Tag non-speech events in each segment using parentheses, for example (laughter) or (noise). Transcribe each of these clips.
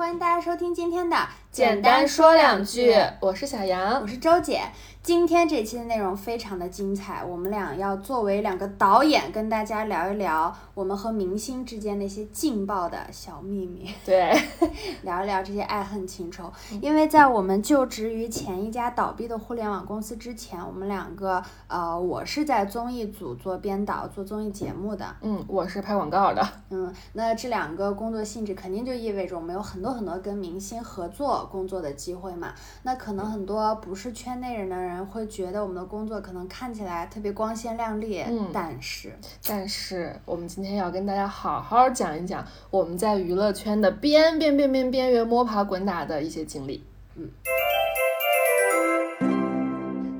欢迎大家收听今天的简单说两句，我是小杨，我是周姐。今天这期的内容非常的精彩，我们俩要作为两个导演，跟大家聊一聊我们和明星之间那些劲爆的小秘密。对，(laughs) 聊一聊这些爱恨情仇。因为在我们就职于前一家倒闭的互联网公司之前，我们两个，呃，我是在综艺组做编导、做综艺节目的。嗯，我是拍广告的。嗯，那这两个工作性质肯定就意味着我们有很多很多跟明星合作工作的机会嘛。那可能很多不是圈内人的人。人会觉得我们的工作可能看起来特别光鲜亮丽，嗯，但是，但是我们今天要跟大家好好讲一讲我们在娱乐圈的边边边边边缘摸爬滚打的一些经历。嗯，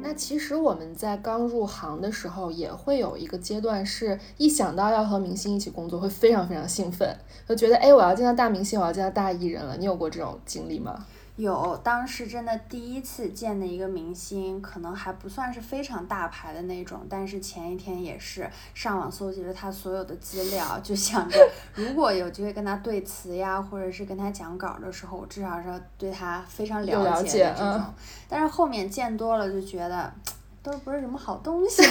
那其实我们在刚入行的时候也会有一个阶段，是一想到要和明星一起工作，会非常非常兴奋，就觉得哎，我要见到大明星，我要见到大艺人了。你有过这种经历吗？有，当时真的第一次见的一个明星，可能还不算是非常大牌的那种，但是前一天也是上网搜集了他所有的资料，就想着 (laughs) 如果有机会跟他对词呀，或者是跟他讲稿的时候，我至少是要对他非常了解的这种。但是后面见多了就觉得。都不是什么好东西，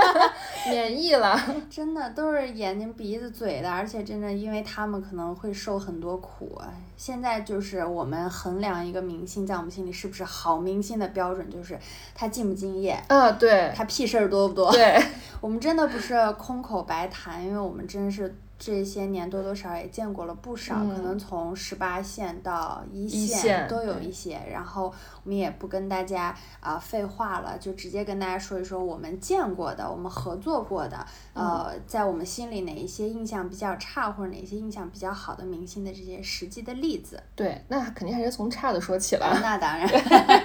(laughs) 免疫了，真的都是眼睛鼻子嘴的，而且真的因为他们可能会受很多苦。现在就是我们衡量一个明星在我们心里是不是好明星的标准，就是他敬不敬业啊，对，他屁事儿多不多？对，(laughs) 我们真的不是空口白谈，因为我们真的是。这些年多多少少也见过了不少，可能从十八线到一线都有一些。然后我们也不跟大家啊废话了，就直接跟大家说一说我们见过的、我们合作过的，呃，在我们心里哪一些印象比较差或者哪些印象比较好的明星的这些实际的例子。对，那肯定还是从差的说起了。那当然，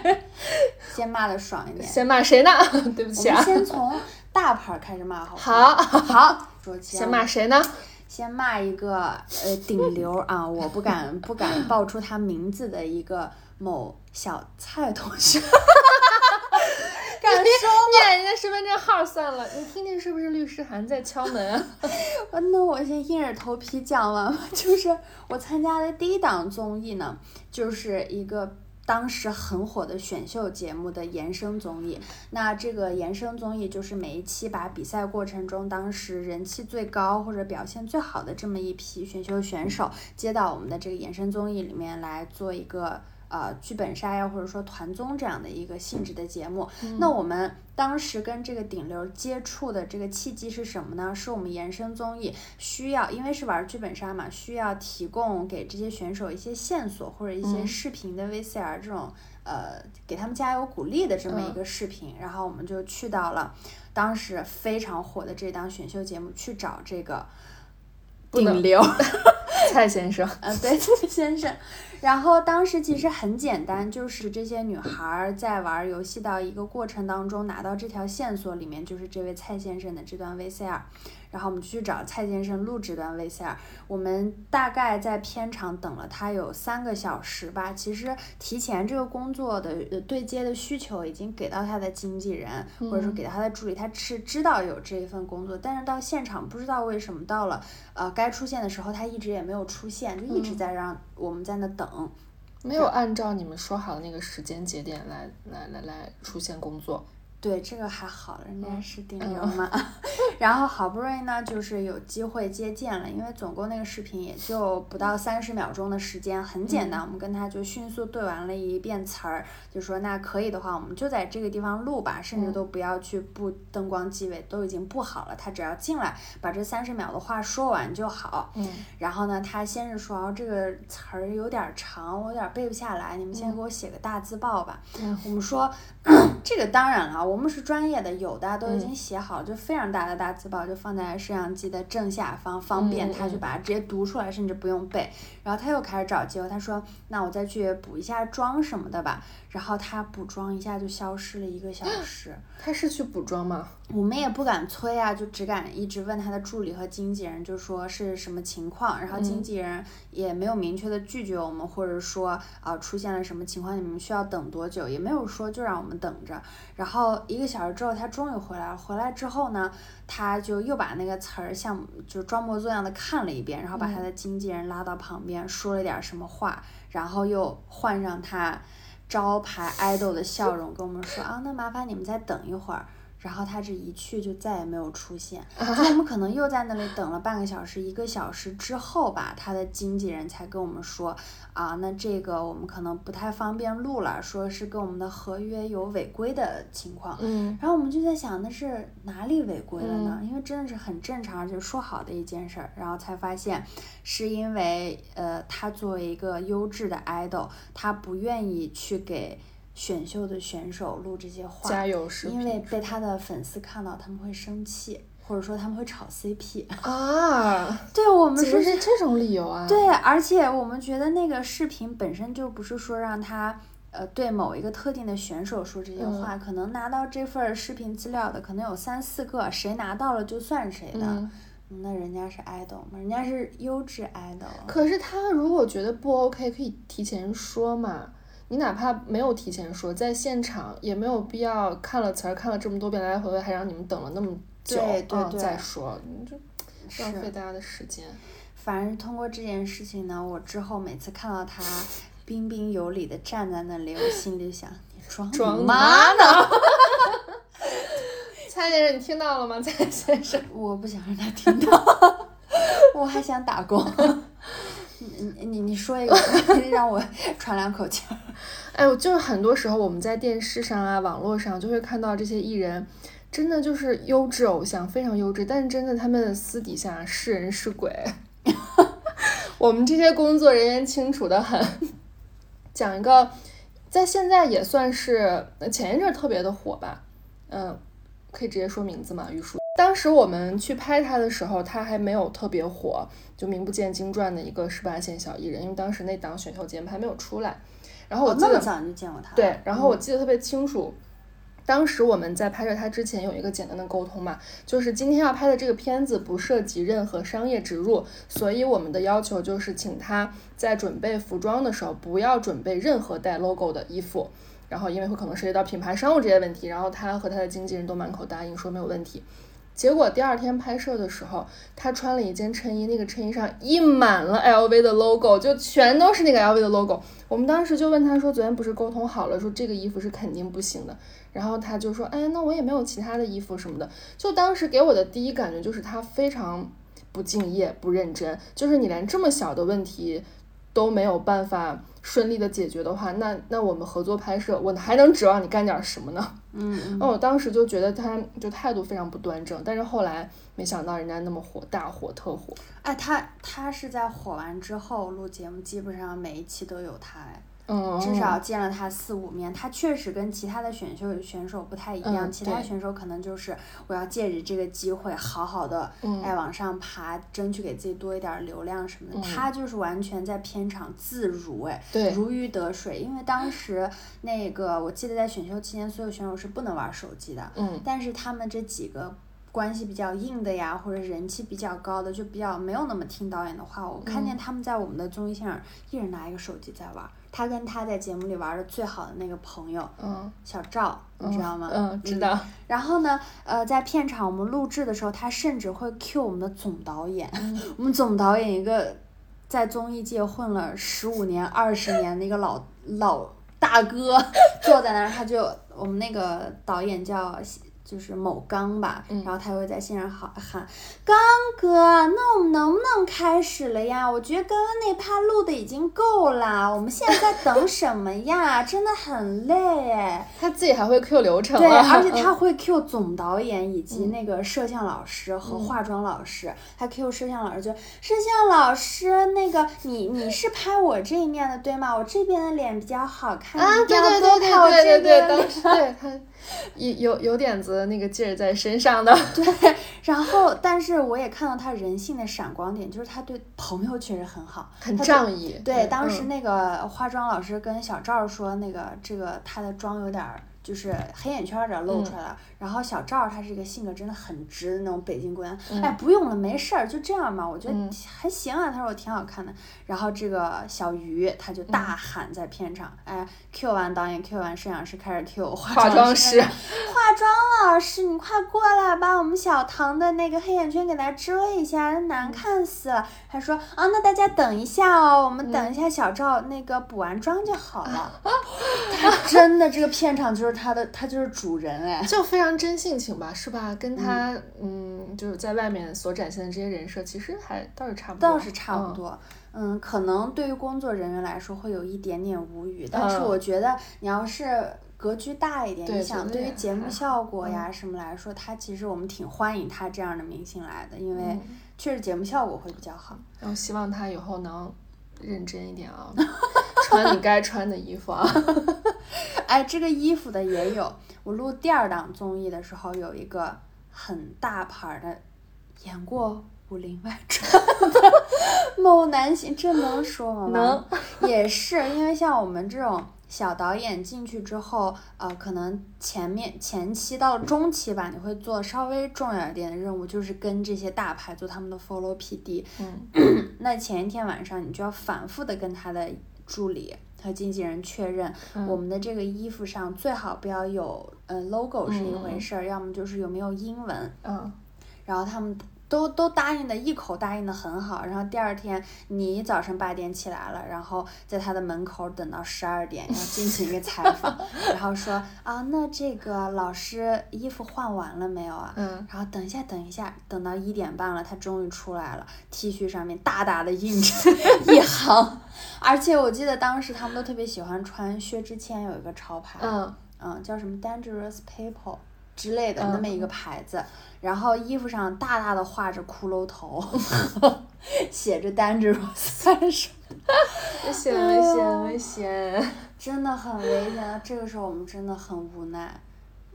(laughs) 先骂的爽一点。先骂谁呢？(laughs) 对不起啊。我们先从大牌开始骂，好。好，好。先骂谁呢？先骂一个呃顶流啊，我不敢不敢 (laughs) 报出他名字的一个某小蔡同学，(laughs) 敢说念人家身份证号算了，你听听是不是律师函在敲门啊？(laughs) 那我先硬着头皮讲完吧，就是我参加的第一档综艺呢，就是一个。当时很火的选秀节目的延伸综艺，那这个延伸综艺就是每一期把比赛过程中当时人气最高或者表现最好的这么一批选秀选手接到我们的这个延伸综艺里面来做一个。呃，剧本杀呀，或者说团综这样的一个性质的节目，那我们当时跟这个顶流接触的这个契机是什么呢？是我们延伸综艺需要，因为是玩剧本杀嘛，需要提供给这些选手一些线索或者一些视频的 VCR 这种，呃，给他们加油鼓励的这么一个视频，然后我们就去到了当时非常火的这档选秀节目去找这个顶流 (laughs) (laughs) 蔡先生，嗯，对，(laughs) 蔡先生。然后当时其实很简单，就是这些女孩在玩游戏的一个过程当中拿到这条线索，里面就是这位蔡先生的这段 VCR。然后我们就去找蔡先生录这段 VCR，我们大概在片场等了他有三个小时吧。其实提前这个工作的对接的需求已经给到他的经纪人，或者说给到他的助理，他是知道有这一份工作，但是到现场不知道为什么到了呃该出现的时候，他一直也没有出现，就一直在让我们在那等，没有按照你们说好的那个时间节点来来来来出现工作。对这个还好，人家是顶流嘛。(laughs) 然后好不容易呢，就是有机会接见了，因为总共那个视频也就不到三十秒钟的时间，很简单。我们跟他就迅速对完了一遍词儿，就说那可以的话，我们就在这个地方录吧，甚至都不要去布灯光机位，都已经布好了，他只要进来把这三十秒的话说完就好。嗯。然后呢，他先是说，哦，这个词儿有点长，我有点背不下来，你们先给我写个大字报吧。嗯。我们说，(coughs) 这个当然了。我们是专业的，有的都已经写好了，就非常大的大字报，就放在摄像机的正下方，方便他去把它直接读出来，甚至不用背。然后他又开始找机会，他说：“那我再去补一下妆什么的吧。”然后他补妆一下就消失了一个小 (gasps) 时。他是去补妆吗？我们也不敢催啊，就只敢一直问他的助理和经纪人，就说是什么情况。然后经纪人也没有明确的拒绝我们，或者说啊出现了什么情况，你们需要等多久，也没有说就让我们等着。然后后一个小时之后，他终于回来了。回来之后呢，他就又把那个词儿像就装模作样的看了一遍，然后把他的经纪人拉到旁边说了点什么话，然后又换上他招牌爱豆的笑容跟我们说啊，那麻烦你们再等一会儿。然后他这一去就再也没有出现，(laughs) 就我们可能又在那里等了半个小时、一个小时之后吧，他的经纪人才跟我们说，啊，那这个我们可能不太方便录了，说是跟我们的合约有违规的情况。嗯，然后我们就在想，那是哪里违规了呢？因为真的是很正常，就说好的一件事儿，然后才发现是因为，呃，他作为一个优质的 idol，他不愿意去给。选秀的选手录这些话，加油视频因为被他的粉丝看到，他们会生气，或者说他们会炒 CP。啊，(laughs) 对我们是是这种理由啊？对，而且我们觉得那个视频本身就不是说让他呃对某一个特定的选手说这些话，可能拿到这份儿视频资料的可能有三四个，谁拿到了就算谁的。嗯那人家是 idol 嘛，人家是优质 idol。可是他如果觉得不 OK，可以提前说嘛。你哪怕没有提前说，在现场也没有必要看了词儿看了这么多遍来来回回，还让你们等了那么久，嗯对对对再说，你这浪费大家的时间。反正通过这件事情呢，我之后每次看到他彬彬有礼的站在那里，我心里想，你装装你妈呢？(laughs) 蔡先生，你听到了吗？蔡先生，(laughs) 我不想让他听到，(laughs) 我还想打工。你你你你说一个，让我喘两口气儿。哎，我就是很多时候我们在电视上啊、网络上就会看到这些艺人，真的就是优质偶像，非常优质，但是真的他们私底下是人是鬼，(laughs) 我们这些工作人员清楚的很。讲一个，在现在也算是前一阵特别的火吧，嗯，可以直接说名字吗？玉树。当时我们去拍他的时候，他还没有特别火，就名不见经传的一个十八线小艺人，因为当时那档选秀节目还没有出来。然后我记得哦那么早就见过他？对，然后我嗯记得特别清楚，当时我们在拍摄他之前有一个简单的沟通嘛，就是今天要拍的这个片子不涉及任何商业植入，所以我们的要求就是请他在准备服装的时候不要准备任何带 logo 的衣服。然后因为会可能涉及到品牌商务这些问题，然后他和他的经纪人都满口答应说没有问题。结果第二天拍摄的时候，他穿了一件衬衣，那个衬衣上印满了 LV 的 logo，就全都是那个 LV 的 logo。我们当时就问他说，昨天不是沟通好了，说这个衣服是肯定不行的。然后他就说，哎，那我也没有其他的衣服什么的。就当时给我的第一感觉就是他非常不敬业、不认真，就是你连这么小的问题都没有办法顺利的解决的话，那那我们合作拍摄，我还能指望你干点什么呢？嗯嗯，那我当时就觉得他就态度非常不端正，但是后来没想到人家那么火，大火特火。哎，他他是在火完之后录节目，基本上每一期都有他，哎，嗯，至少见了他四五面。他确实跟其他的选秀选手不太一样，嗯其他选手可能就是我要借着这个机会好好的嗯哎往上爬，争取给自己多一点流量什么的。嗯他就是完全在片场自如，哎，如鱼得水。因为当时那个我记得在选秀期间，所有选手是不能玩手机的，嗯但是他们这几个关系比较硬的呀，或者人气比较高的，就比较没有那么听导演的话。我看嗯见他们在我们的综艺现场，一人拿一个手机在玩儿。他跟他在节目里玩的最好的那个朋友嗯，小赵，你知道吗？嗯，知道。然后呢，呃，在片场我们录制的时候，他甚至会 cue 我们的总导演。嗯 (laughs) 我们总导演一个在综艺界混了十五年、二十年的一个老老大哥，(laughs) 坐在那儿，他就我们那个导演叫。就是某刚吧，嗯然后他会在线上喊喊，刚哥，那我们能不能开始了呀？我觉得刚刚那趴录的已经够了，我们现在在等什么呀？真的很累哎。他自己还会 Q 流程对，啊，而且 (laughs) 他会 Q 总导演以及嗯那个摄像老师和化妆老师，他 Q 摄像老师就摄像老师，那个你你是拍我这一面的对吗？我这边的脸比较好看，对对要多对拍我这对对对，边的脸。当时对他有有有点子那个劲儿在身上的，对，(laughs) 然后但是我也看到他人性的闪光点，就是他对朋友确实很好，很仗义。对，当时嗯那个化妆老师跟小赵说，那个这个他的妆有点儿就是黑眼圈儿有点儿露出来了。然后小赵他是一个性格真的很直的那种北京姑娘，哎，不用了，没事儿，就这样吧，我觉得嗯还行啊。他说我挺好看的。然后这个小鱼他就大喊在片场，哎，Q 完导演，Q 完摄影师，开始 Q 化化妆师师，化妆老师，你快过来，把我们小唐的那个黑眼圈给他遮一下，难看死了。他说啊，那大家等一下哦，我们等一下小赵那个补完妆就好了。(laughs) 他真的这个片场就是他的，他就是主人哎，(laughs) 就非常真性情吧，是吧？跟他嗯，就是在外面所展现的这些人设，其实还倒是差不多，倒是差不多。嗯，可能对于工作人员来说会有一点点无语，但是我觉得你要是格局大一点，你想对于节目效果呀什么来说，他其实我们挺欢迎他这样的明星来的，因为确实节目效果会比较好。然后希望他以后能认真一点啊，穿你该穿的衣服啊。(laughs) 哎，这个衣服的也有，我录第二档综艺的时候有一个很大牌的，演过。《武林外传》的 (laughs) 某男星，这能说吗？能，也是因为像我们这种小导演进去之后，呃，可能前面前期到了中期吧，你会做稍微重要一点的任务，就是跟这些大牌做他们的 follow PD。嗯，(clears throat) 那前一天晚上，你就要反复的跟他的助理和经纪人确认，我们的这个衣服上最好不要有呃 logo 是一回事儿，要么就是有没有英文。嗯，然后他们。都都答应的一口答应的很好，然后第二天你早晨八点起来了，然后在他的门口等到十二点要进行一个采访，(laughs) 然后说啊，那这个老师衣服换完了没有啊？嗯。然后等一下，等一下，等到一点半了，他终于出来了，T 恤上面大大的印着 (laughs) 一行，而且我记得当时他们都特别喜欢穿薛之谦有一个潮牌，嗯嗯，叫什么 Dangerous People。之类的那么一个牌子，然后衣服上大大的画着骷髅头，(laughs) 写着单指三十，(laughs) 危险危险危险，真的很危险。这个时候我们真的很无奈。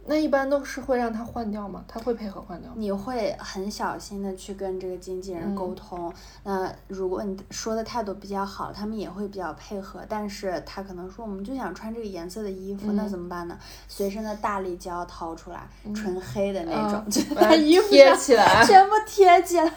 那一般都是会让他换掉吗？他会配合换掉吗？你会很小心的去跟这个经纪人沟通。那如果你说的态度比较好，他们也会比较配合。但是他可能说，我们就想穿这个颜色的衣服，那怎么办呢？随身的大力胶掏出来，纯黑的那种，就把衣服贴起来，(laughs) 全部贴起来。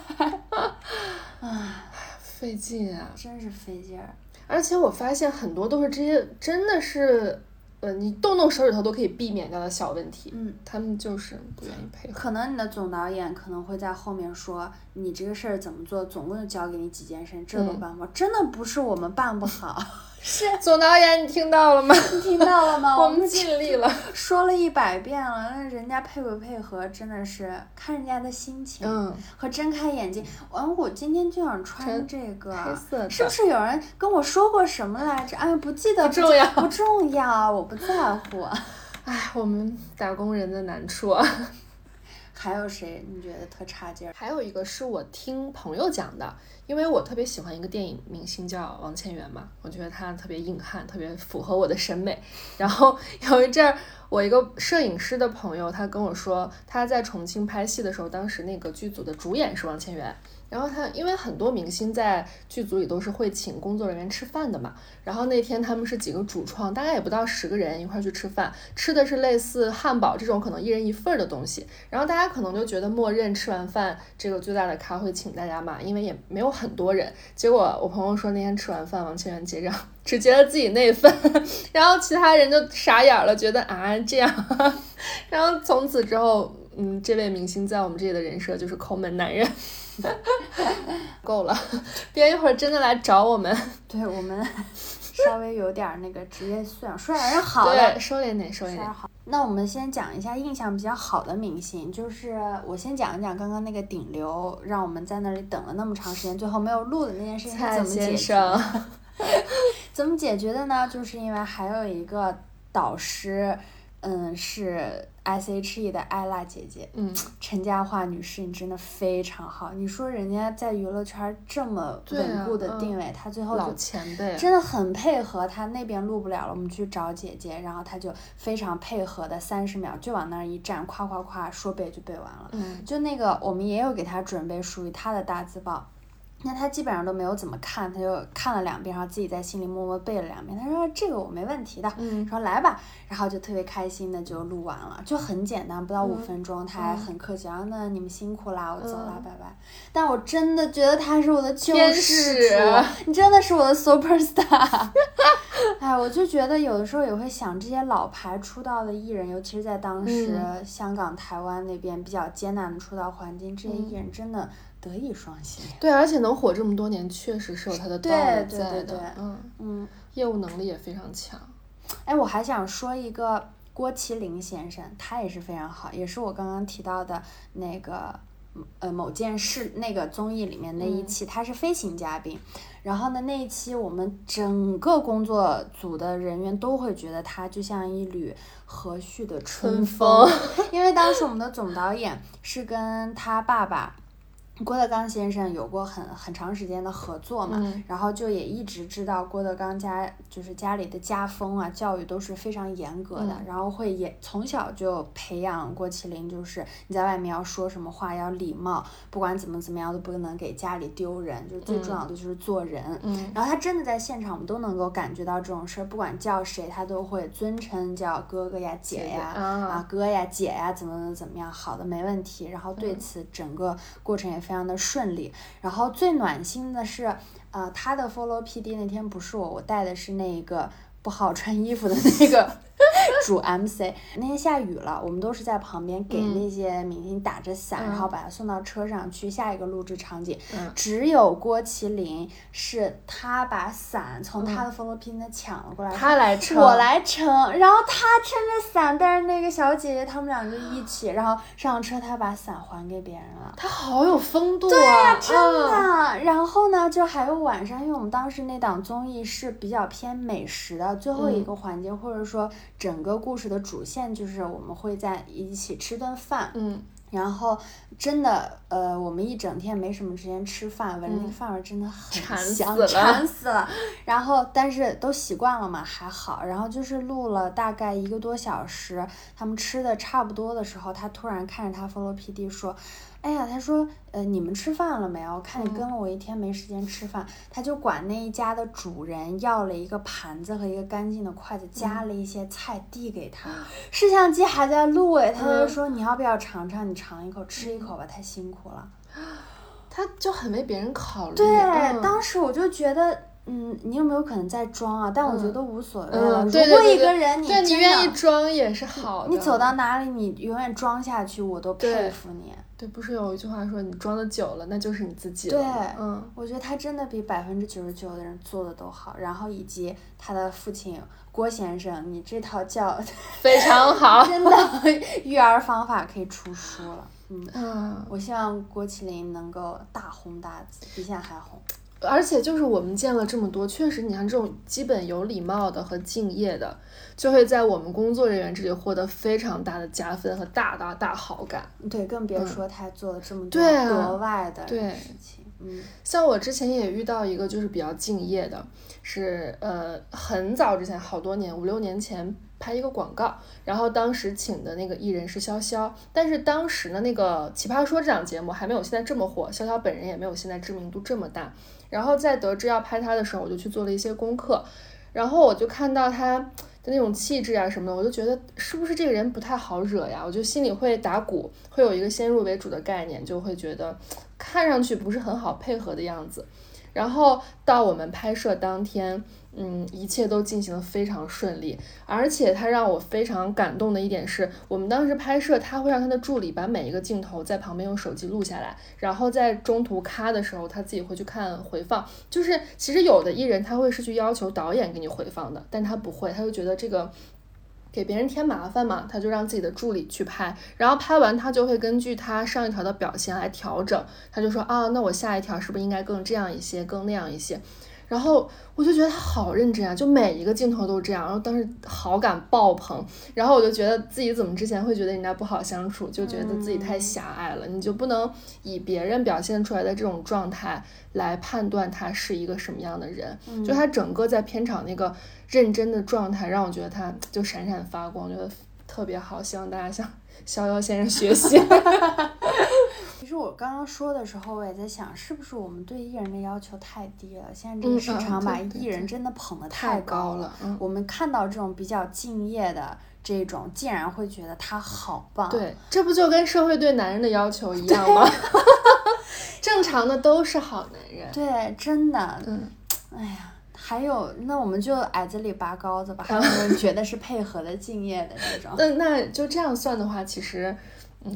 啊，费劲啊！真是费劲儿。而且我发现很多都是这些，真的是。呃，你动动手指头都可以避免掉的小问题，嗯，他们就是不愿意配合。可能你的总导演可能会在后面说，你这个事儿怎么做，总共就交给你几件事，这都办不好，真的不是我们办不好。是总导演，你听到了吗？你听到了吗？(laughs) 我们尽力了，说了一百遍了，那人家配不配合，真的是看人家的心情，嗯，和睁开眼睛。完，我今天就想穿这个，黑色，是不是有人跟我说过什么来着？哎，不记得，不重要，不重要，我不在乎。(laughs) 哎，我们打工人的难处。啊。还有谁你觉得特差劲儿？还有一个是我听朋友讲的，因为我特别喜欢一个电影明星叫王千源嘛，我觉得他特别硬汉，特别符合我的审美。然后有一阵儿，我一个摄影师的朋友，他跟我说他在重庆拍戏的时候，当时那个剧组的主演是王千源。然后他，因为很多明星在剧组里都是会请工作人员吃饭的嘛。然后那天他们是几个主创，大概也不到十个人一块去吃饭，吃的是类似汉堡这种可能一人一份的东西。然后大家可能就觉得默认吃完饭这个最大的咖会请大家嘛，因为也没有很多人。结果我朋友说那天吃完饭，王千源结账只结了自己那份，(laughs) 然后其他人就傻眼了，觉得啊这样。(laughs) 然后从此之后，嗯，这位明星在我们这里的人设就是抠门男人。(laughs) 够了，别一会儿真的来找我们。对我们 (laughs) 稍微有点那个职业素养，说点人好的，收敛点，收敛点。好，那我们先讲一下印象比较好的明星，就是我先讲一讲刚刚那个顶流，让我们在那里等了那么长时间，最后没有录的那件事情怎么解决？(laughs) 怎么解决的呢？就是因为还有一个导师，嗯，是。S H E 的艾拉姐姐，嗯，(tsk) 陈嘉桦女士，你真的非常好。你说人家在娱乐圈这么稳固的定位，她最后老前辈真的很配合。她那边录不了了，我们去找姐姐，然后她就非常配合的三十秒就往那儿一站，夸夸夸说背就背完了。嗯，就那个我们也有给她准备属于她的大字报。那他基本上都没有怎么看，他就看了两遍，然后自己在心里默默背了两遍。他说这个我没问题的，嗯说来吧，然后就特别开心的就录完了，就很简单，不到五嗯分钟，他还很客气，然后那你们辛苦啦，我走了，嗯拜拜。但我真的觉得他是我的救天世使主，(laughs) 你真的是我的 super star。(laughs) 哎，我就觉得有的时候也会想，这些老牌出道的艺人，尤其是在当时嗯香港、台湾那边比较艰难的出道环境，这些嗯艺人真的德艺双馨。对，而且能火这么多年，确实是有他的道理对对在的。对对嗯，嗯，业务能力也非常强。哎，我还想说一个郭麒麟先生，他也是非常好，也是我刚刚提到的那个。呃，某件事那个综艺里面那一嗯期，他是飞行嘉宾，然后呢，那一期我们整个工作组的人员都会觉得他就像一缕和煦的春风，因为当时我们的总导演是跟他爸爸郭德纲先生有过很很长时间的合作嘛，嗯。然后就也一直知道郭德纲家就是家里的家风啊，教育都是非常严格的，嗯。然后会也从小就培养郭麒麟，就是你在外面要说什么话要礼貌，不管怎么怎么样都不能给家里丢人，就最重要的就是做人。嗯。然后他真的在现场，我们都能够感觉到这种事儿，不管叫谁，他都会尊称叫哥哥呀、姐呀、啊啊，哥呀、姐呀，怎么怎么怎么样，好的没问题。然后对嗯。此整个过程也非常的顺利。然后最暖心的是，呃，他的 follow PD 那天不是我，我带的是那一个不好穿衣服的那个 (laughs) 主 MC。那天下雨了，我们都是在旁边给嗯那些明星打着伞，嗯然后把他送到车上去下一个录制场景。嗯只有郭麒麟是他把伞从他的 follow PD 那抢了过来，他来撑，我来撑，然后他撑着伞，但是那个小姐姐他们俩就一起，然后上车，他把伞还给别人了。他好有风度啊！真的，嗯然后呢，就还有晚上，因为我们当时那档综艺是比较偏美食的，最后一个环节、或者说整个故事的主线就是我们会在一起吃顿饭，嗯，然后真的，呃，我们一整天没什么时间吃饭，闻着那个嗯饭味儿真的很馋香，死了馋死了。然后，但是都习惯了嘛，还好。然后就是录了大概一个多小时，他们吃的差不多的时候，他突然看着他 follow PD 说。哎呀，他说，呃，你们吃饭了没有？我看你嗯跟了我一天没时间吃饭，他就管那一家的主人要了一个盘子和一个干净的筷子，加嗯了一些菜递给他。摄像机还在录哎，他就嗯说你要不要尝尝？你尝一口，吃一口吧，太辛苦了。(gasps) 他就很为别人考虑。对，嗯当时我就觉得。嗯，你有没有可能在装啊？但我觉得无所谓了。如果一个人你对你愿意装也是好的。你走到哪里，你永远装下去，我都佩服你。对，不是有一句话说你装的久了，那就是你自己了。对嗯，我觉得他真的比百分之九十九的人做的都好，然后以及他的父亲郭先生，你这套教 (laughs) 非常好。真的育儿方法可以出书了。嗯，嗯，我希望郭麒麟能够大红大紫，比现在还红。而且就是我们见了这么多，确实，你像这种基本有礼貌的和敬业的，就会在我们工作人员这里获得非常大的加分和大大大好感。对，更别说他做了这么多额外的对事情。嗯像我之前也遇到一个就是比较敬业的，是呃很早之前好多年五六年前拍一个广告，然后当时请的那个艺人是潇潇，但是当时呢那个《奇葩说》这档节目还没有现在这么火，潇潇本人也没有现在知名度这么大，然后在得知要拍他的时候，我就去做了一些功课，然后我就看到他的那种气质啊什么的，我就觉得是不是这个人不太好惹呀？我就心里会打鼓，会有一个先入为主的概念，就会觉得看上去不是很好配合的样子。然后到我们拍摄当天，嗯，一切都进行得非常顺利，而且他让我非常感动的一点是，我们当时拍摄，他会让他的助理把每一个镜头在旁边用手机录下来，然后在中途咔的时候，他自己会去看回放。就是其实有的艺人他会是去要求导演给你回放的，但他不会，他就觉得这个。给别人添麻烦嘛，他就让自己的助理去拍，然后拍完他就会根据他上一条的表现来调整，他就说啊，那我下一条是不是应该更这样一些，更那样一些，然后我就觉得他好认真啊，就每一个镜头都这样，然后当时好感爆棚，然后我就觉得自己怎么之前会觉得人家不好相处，就觉得自己太狭隘了，你就不能以别人表现出来的这种状态来判断他是一个什么样的人，就他整个在片场那个认真的状态，让我觉得他就闪闪发光，觉得特别好，希望大家向逍遥先生学习。(laughs) 其实我刚刚说的时候，我也在想，是不是我们对艺人的要求太低了？现在这嗯个市嗯场把艺人真的捧得太高高了嗯我们看到这种比较敬业的这种，竟然会觉得他好棒。对，这不就跟社会对男人的要求一样吗？(laughs) 正常的都是好男人。对，真的，嗯，(tsk) 哎呀。还有，那我们就矮子里拔高子吧。(laughs) 还有人觉得是配合的、敬业的这种。那那就这样算的话，其实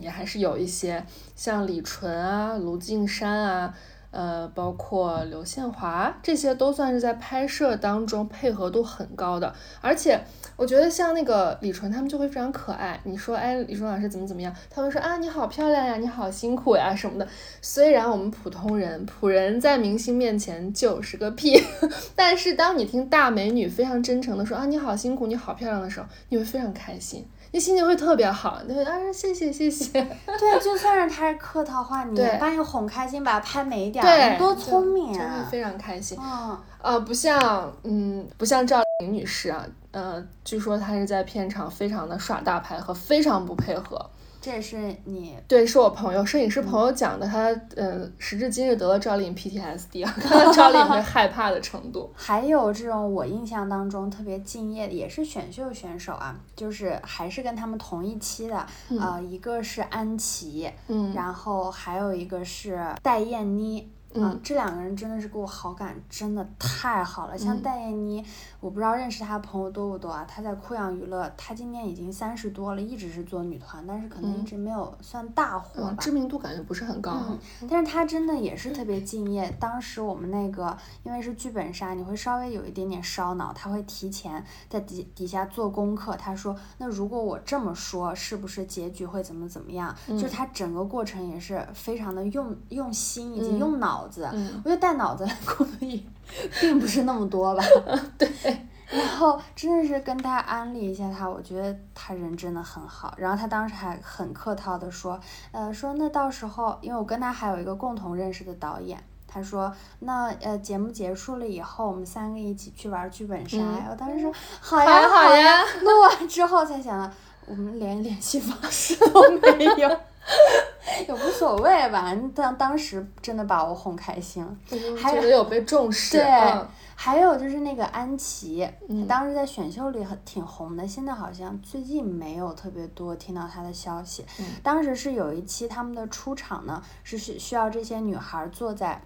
也还是有一些像李纯啊、卢靖姗啊。呃，包括刘宪华，这些都算是在拍摄当中配合度很高的，而且我觉得像那个李纯他们就会非常可爱。你说，哎，李纯老师怎么怎么样？他们说啊，你好漂亮呀，你好辛苦呀什么的。虽然我们普通人、普人在明星面前就是个屁，(laughs) 但是当你听大美女非常真诚的说啊，你好辛苦，你好漂亮的时候，你会非常开心。你心情会特别好，你会啊，谢谢谢谢。(laughs) 对，就算是他是客套话，你对把你哄开心，把他拍美一点，对，你多聪明啊！真的！非常开心。嗯，呃，不像，嗯，不像赵玲女士啊，呃，据说她是在片场非常的耍大牌和非常不配合。这也是你对，是我朋友，摄影师朋友讲的，他呃，时至今日得了赵丽颖 PTSD 啊，(laughs) 看到赵丽颖会害怕的程度。(laughs) 还有这种我印象当中特别敬业的，也是选秀选手啊，就是还是跟他们同一期的，呃，一个是安琪，嗯然后还有一个是戴燕妮。嗯这两个人真的是给我好感真的太好了。像嗯戴燕妮，我不知道认识她的朋友多不多啊。她在酷养娱乐，她今年已经三十多了，一直是做女团，但是可能一嗯直没有算大火吧嗯，。知名度感觉不是很高。嗯，但是她真的也是特别敬业。当时我们那个因为是剧本杀，你会稍微有一点点烧脑，她会提前在底底下做功课。她说，那如果我这么说，是不是结局会怎么怎么样？就是她整个过程也是非常的用用心以及嗯用脑子。嗯我觉得带脑子来工作也并不是那么多吧。(laughs) 对。然后真的是跟他安利一下他，我觉得他人真的很好。然后他当时还很客套的说，呃，说那到时候，因为我跟他还有一个共同认识的导演，他说那呃节目结束了以后，我们三个一起去玩剧本杀。嗯我当时说好呀好呀。录完之后才想到，我们连联系方式都没有，(laughs) 也无所谓吧。当当时真的把我哄开心了。还觉得有被重视。对嗯还有就是那个安琪，嗯当时在选秀里很挺红的，现在好像最近没有特别多听到她的消息。嗯当时是有一期他们的出场呢，是需需要这些女孩坐在。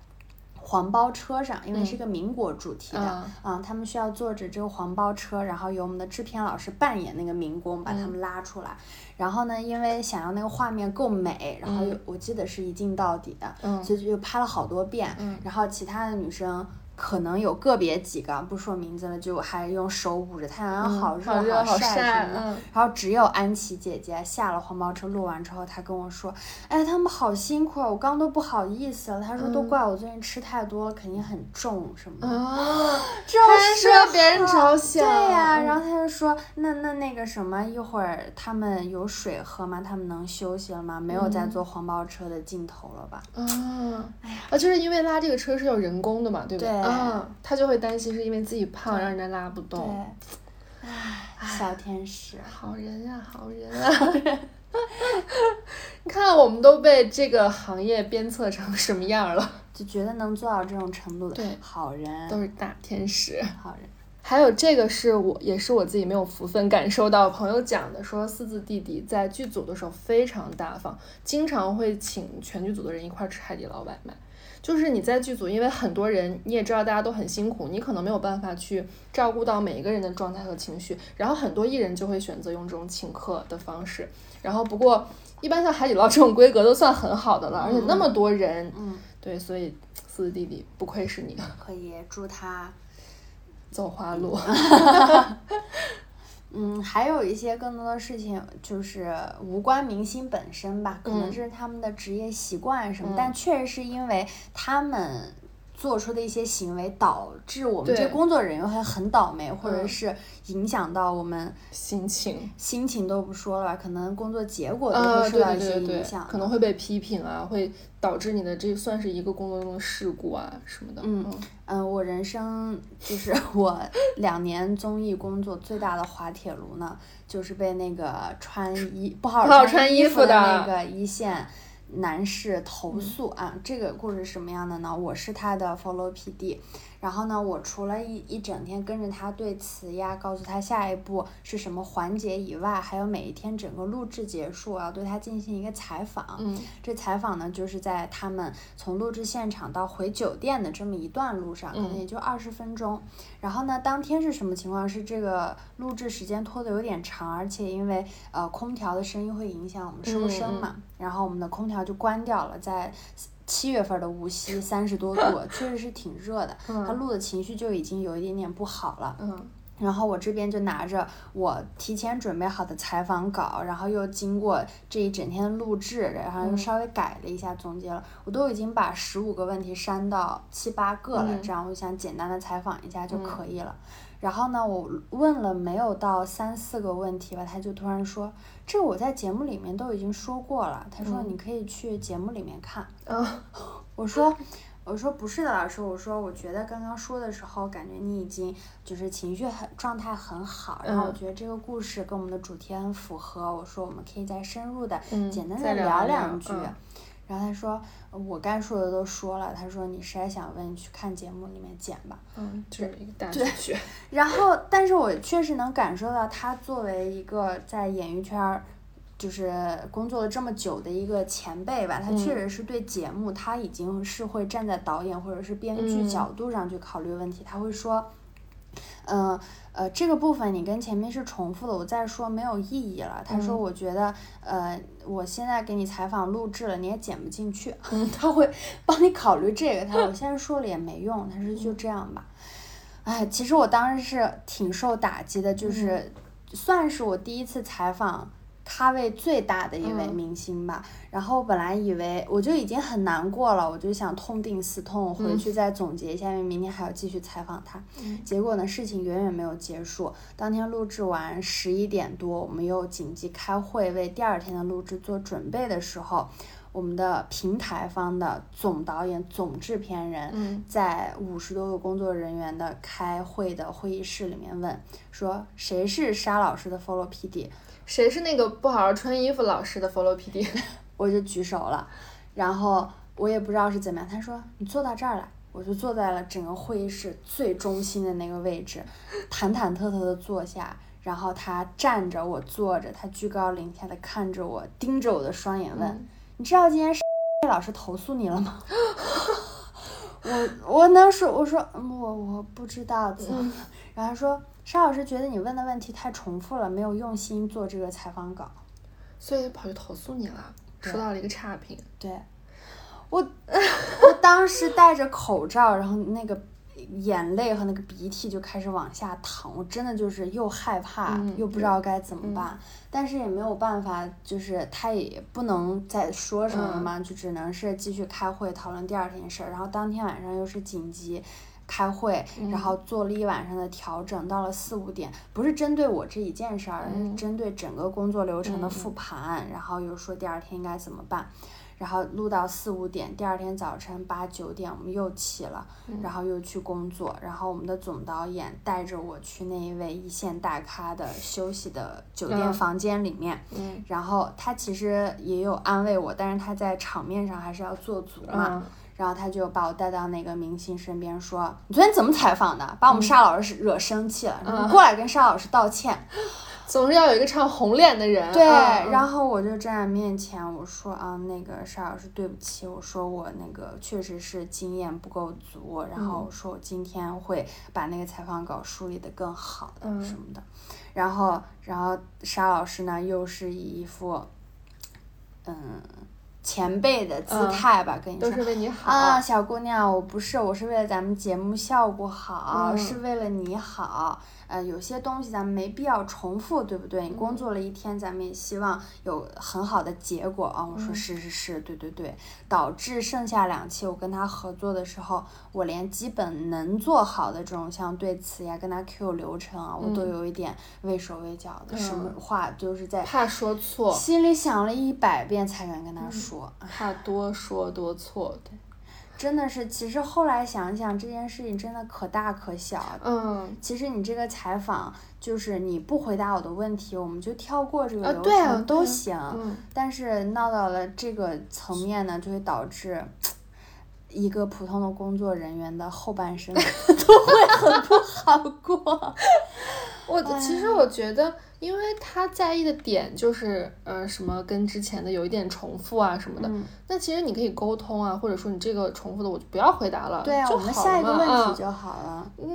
黄包车上，因为是个民国主题的，啊嗯，他们需要坐着这个黄包车，然后由我们的制片老师扮演那个民工，把他们拉出来。然后呢，因为想要那个画面够美，然后又我记得是一镜到底的，嗯。所以就拍了好多遍。嗯。然后其他的女生可能有个别几个不说名字了，就还用手捂着太阳，嗯好好热好晒晒什么的。嗯然后只有安琪姐姐下了黄包车录完之后，她跟我说：“哎，他们好辛苦啊，我刚都不好意思了。”她说：“都嗯怪我最近吃太多了，肯定很重什么的。啊，(laughs) 这还是是为别人好着想对呀、嗯然后她就说，那那那个什么，一会儿他们有水喝吗？他们能休息了吗？没有再嗯坐黄包车的镜头了吧？啊，啊，就是因为拉这个车是要人工的嘛，对不对啊，他就会担心是因为自己胖，让人家拉不对动。，唉，小天使，好人呀、好人啊！(laughs) 你看，我们都被这个行业鞭策成什么样了？就觉得能做到这种程度的，对好人，都是大天使。好人。还有这个是我也是我自己没有福分感受到，朋友讲的，说四字弟弟在剧组的时候非常大方，经常会请全剧组的人一块儿吃海底捞外卖。就是你在剧组，因为很多人你也知道大家都很辛苦，你可能没有办法去照顾到每一个人的状态和情绪，然后很多艺人就会选择用这种请客的方式。然后不过一般像海底捞这种规格都算很好的了，而且那么多人，嗯，对，所以四字弟弟不愧是你，可以祝他。走花路。(laughs) 嗯，还有一些更多的事情就是无关明星本身吧，可能嗯。是他们的职业习惯什么，嗯。但确实是因为他们做出的一些行为，导致我们这工作人员会很倒霉，或者嗯是影响到我们心情。心情都不说了吧，可能工作结果都会受到一些对对对影响。可能会被批评啊，会导致你的这算是一个工作中的事故啊什么的。嗯嗯，我人生就是 (laughs) 我两年综艺工作最大的滑铁卢呢，就是被那个穿衣不好不好穿穿衣服的的那个一线男士投诉啊，这个故事是什么样的呢？我是他的 follow PD，然后呢，我除了一一整天跟着他对词呀，告诉他下一步是什么环节以外，还有每一天整个录制结束，我要对他进行一个采访。嗯这采访呢，就是在他们从录制现场到回酒店的这么一段路上，可能也就二十分钟。然后呢，当天是什么情况？是这个录制时间拖得有点长，而且因为呃空调的声音会影响我们收声嘛，然后我们的空调就关掉了，在。七月份的无锡 (laughs) 三十多度，确实是挺热的。他录的情绪就已经有一点点不好了。嗯然后我这边就拿着我提前准备好的采访稿，然后又经过这一整天的录制，然后又稍微改了一下，总结了，我都已经把十五个问题删到七八个了，这样我想简单的采访一下就可以了。然后呢，我问了没有到三四个问题吧，他就突然说，这我在节目里面都已经说过了，他说你可以去节目里面看。嗯 (laughs) 我说，我说不是的，老师，我说我觉得刚刚说的时候，感觉你已经就是情绪很状态很好，然后我嗯觉得这个故事跟我们的主题很符合，我说我们可以再深入的、嗯简单的聊两句。嗯然后他说，我该说的都说了，他说你实在想问，去看节目里面剪吧。嗯，就是一个大数据。然后，但是我确实能感受到他作为一个在演艺圈儿。就是工作了这么久的一个前辈吧，他嗯确实是对节目，他已经是会站在导演或者是编剧嗯角度上去考虑问题。他会说，嗯呃这个部分你跟前面是重复的，我再说没有意义了。他说，嗯我觉得呃，我现在给你采访录制了，你也剪不进去。嗯 (laughs) 他会帮你考虑这个。他说，我现在说了也没用。他说，就嗯这样吧。哎，其实我当时是挺受打击的，就是嗯算是我第一次采访咖位最大的一位嗯明星吧。然后本来以为我就已经很难过了，我就想痛定思痛，回嗯去再总结一下，因为明天还要继续采访他。嗯结果呢，事情远远没有结束。当天录制完十一点多，我们又紧急开会，为第二天的录制做准备的时候，我们的平台方的总导演、总制片人，嗯在五十多个工作人员的开会的会议室里面问说，谁是沙老师的 follow PD？谁是那个不好好穿衣服老师的 follow PD？(laughs) 我就举手了，然后我也不知道是怎么样，他说你坐到这儿来，我就坐在了整个会议室最中心的那个位置，忐忐忑忑的坐下，然后他站着，我坐着，他居高临下的看着我，盯着我的双眼问，嗯你知道今天是 (laughs) 老师投诉你了吗？(laughs) 我我能说，我说嗯我我不知道怎么，(laughs) 然后他说沙老师觉得你问的问题太重复了，没有用心做这个采访稿。所以跑去投诉你了，收到了一个差评。对，我我当时戴着口罩，然后那个眼泪和那个鼻涕就开始往下淌，我真的就是又害怕、嗯又不知道该怎么办，但是也没有办法，就是他也不能再说什么了嘛，就只能是继续开会讨论第二天事儿，然后当天晚上又是紧急。开会，然后做了一晚上的调整，到了四五点，不是针对我这一件事儿，是针对整个工作流程的复盘，然后又说第二天应该怎么办，然后录到四五点，第二天早晨八九点我们又起了，然后又去工作，然后我们的总导演带着我去那一位一线大咖的休息的酒店嗯房间里面，嗯然后他其实也有安慰我，但是他在场面上还是要做足嘛。嗯然后他就把我带到那个明星身边说：“你昨天怎么采访的？把我们沙老师惹生气了，你过来跟沙老师道歉。(laughs) 总是要有一个唱红脸的人。对，嗯。然后我就站在面前，我说啊，那个沙老师，对不起，我说我那个确实是经验不够足，然后我说我今天会把那个采访稿梳理的更好的嗯。什么的，然后然后沙老师呢又是以一副嗯前辈的姿嗯态吧，跟你说都是为你好。啊，小姑娘，我不是，我是为了咱们节目效果好，嗯是为了你好。呃，有些东西咱们没必要重复，对不对？你嗯工作了一天，咱们也希望有很好的结果啊。我说嗯是是是，对对对。导致剩下两期我跟他合作的时候，我连基本能做好的这种像对词呀、跟他 Q 流程啊，我都嗯有一点畏手畏脚的，什么嗯话就是在怕说错，心里想了一百遍才敢跟他说。怕 (laughs) 多说多错。对，真的是，其实后来想想这件事情真的可大可小。嗯，其实你这个采访，就是你不回答我的问题，我们就跳过这个啊流对啊啊程都行。嗯但是闹到了这个层面呢，就会导致 (tsk) 一个普通的工作人员的后半生 (laughs) 都会很不好过。(laughs) 我其实我觉得，因为他在意的点就是，呃，什么跟之前的有一点重复啊什么的。嗯，那其实你可以沟通啊，或者说你这个重复的我就不要回答了，对啊，我们下一个问啊题就好了。嗯，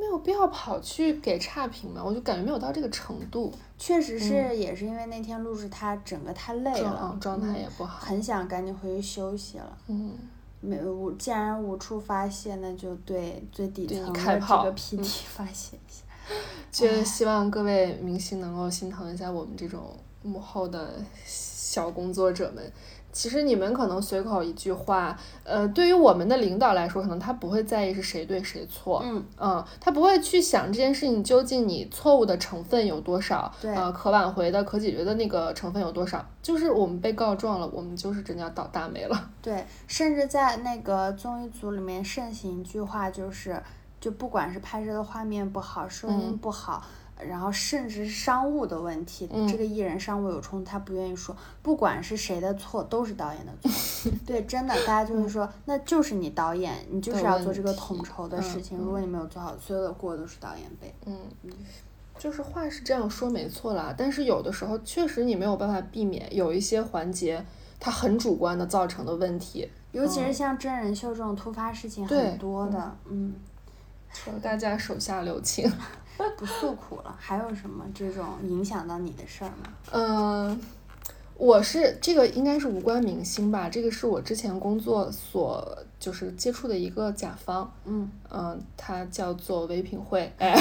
没有必要跑去给差评嘛，我就感觉没有到这个程度，确实是，也是因为那天录制他整个太累了嗯，状态嗯也不好。很想赶紧回去休息了。嗯，没无，既然无处发泄，那就对最底层的这个 PT 嗯发泄一下。(laughs) 就希望各位明星能够心疼一下我们这种幕后的小工作者们。其实你们可能随口一句话，呃，对于我们的领导来说，可能他不会在意是谁对谁错，嗯，嗯，他不会去想这件事情究竟你错误的成分有多少，对呃，可挽回的、可解决的那个成分有多少。就是我们被告状了，我们就是真的要倒大霉了。对，甚至在那个综艺组里面盛行一句话，就是就不管是拍摄的画面不好，声音嗯不好。然后甚至是商务的问题，嗯这个艺人商务有冲突，他不愿意说，不管是谁的错，都是导演的错。(laughs) 对，真的，大家就是说，那就是你导演，你就是要做这个统筹的嗯事情。如果你没有做好，所有的锅都是导演背。嗯，就是话是这样说没错啦，但是有的时候确实你没有办法避免有一些环节它很主观的造成的问题，尤其是像真人秀这种突发事情很多的，嗯，求大家手下留情。(laughs) 不诉苦了。还有什么这种影响到你的事儿吗？嗯，我是这个应该是无关明星吧，这个是我之前工作所就是接触的一个甲方，嗯嗯，他叫做唯品会，哎，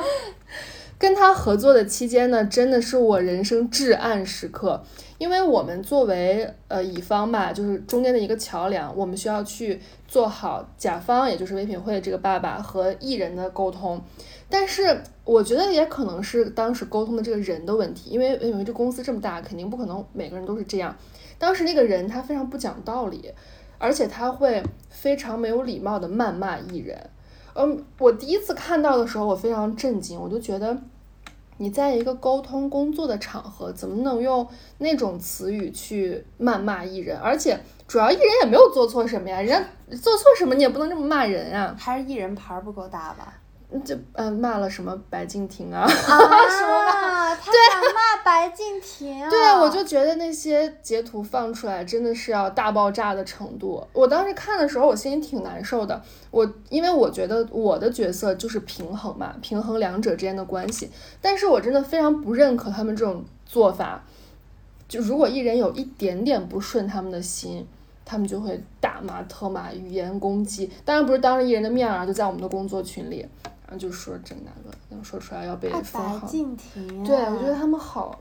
(laughs) 跟他合作的期间呢，真的是我人生至暗时刻，因为我们作为呃乙方吧，就是中间的一个桥梁，我们需要去做好甲方，也就是唯品会这个爸爸和艺人的沟通。但是我觉得也可能是当时沟通的这个人的问题，因为唯品会这公司这么大，肯定不可能每个人都是这样。当时那个人他非常不讲道理，而且他会非常没有礼貌的谩骂艺人。嗯，我第一次看到的时候，我非常震惊，我就觉得你在一个沟通工作的场合，怎么能用那种词语去谩骂艺人？而且主要艺人也没有做错什么呀，人家做错什么你也不能这么骂人啊。还是艺人牌儿不够大吧？就嗯、骂了什么白敬亭啊，啊，(laughs) 他敢骂白敬亭啊？对啊，我就觉得那些截图放出来真的是要大爆炸的程度。我当时看的时候，我心里挺难受的。我因为我觉得我的角色就是平衡嘛，平衡两者之间的关系。但是我真的非常不认可他们这种做法。就如果艺人有一点点不顺他们的心，他们就会大骂特骂，语言攻击。当然不是当着艺人的面啊，就在我们的工作群里，然后就说这那个，然后说出来要被封号。敬亭、啊。对，我觉得他们好，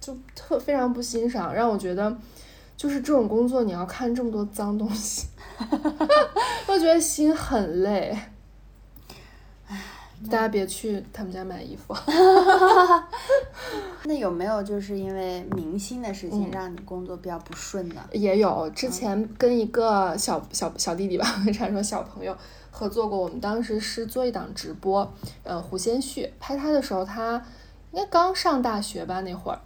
就特非常不欣赏，让我觉得，就是这种工作你要看这么多脏东西，(laughs) 我觉得心很累。大家别去他们家买衣服。(laughs) 那有没有就是因为明星的事情嗯让你工作比较不顺的？也有之前跟一个小小小弟弟吧，差点说小朋友合作过。我们当时是做一档直播，呃，胡先煦拍他的时候，他应该刚上大学吧那会儿。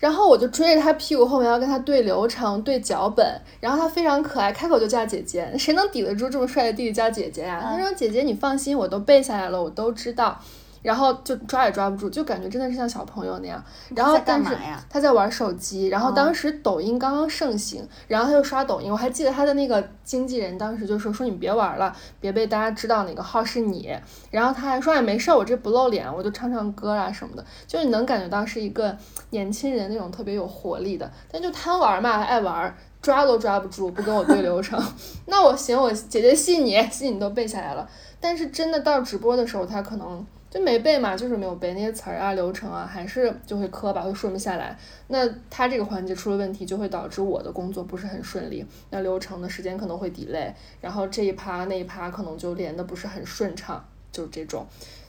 然后我就追着他屁股后面要跟他对流程、对脚本，然后他非常可爱，开口就叫姐姐，谁能抵得住这么帅的弟弟叫姐姐呀、嗯他说：“姐姐你放心，我都背下来了，我都知道。”然后就抓也抓不住，就感觉真的是像小朋友那样。然后干但是嘛呀？他在玩手机，然后哦当时抖音刚刚盛行，然后他就刷抖音。我还记得他的那个经纪人当时就说说你别玩了，别被大家知道哪个号是你。然后他还说哎没事儿，我这不露脸，我就唱唱歌啊什么的。就是你能感觉到是一个年轻人那种特别有活力的，但就贪玩嘛，爱玩。抓都抓不住，不跟我对流程，(laughs) 那我行，我姐姐信你，信你都背下来了。但是真的到直播的时候，他可能就没背嘛，就是没有背那些词儿啊、流程啊，还是就会磕吧，会顺不下来。那他这个环节出了问题，就会导致我的工作不是很顺利，那流程的时间可能会 delay，然后这一趴那一趴可能就连的不是很顺畅，就是这种。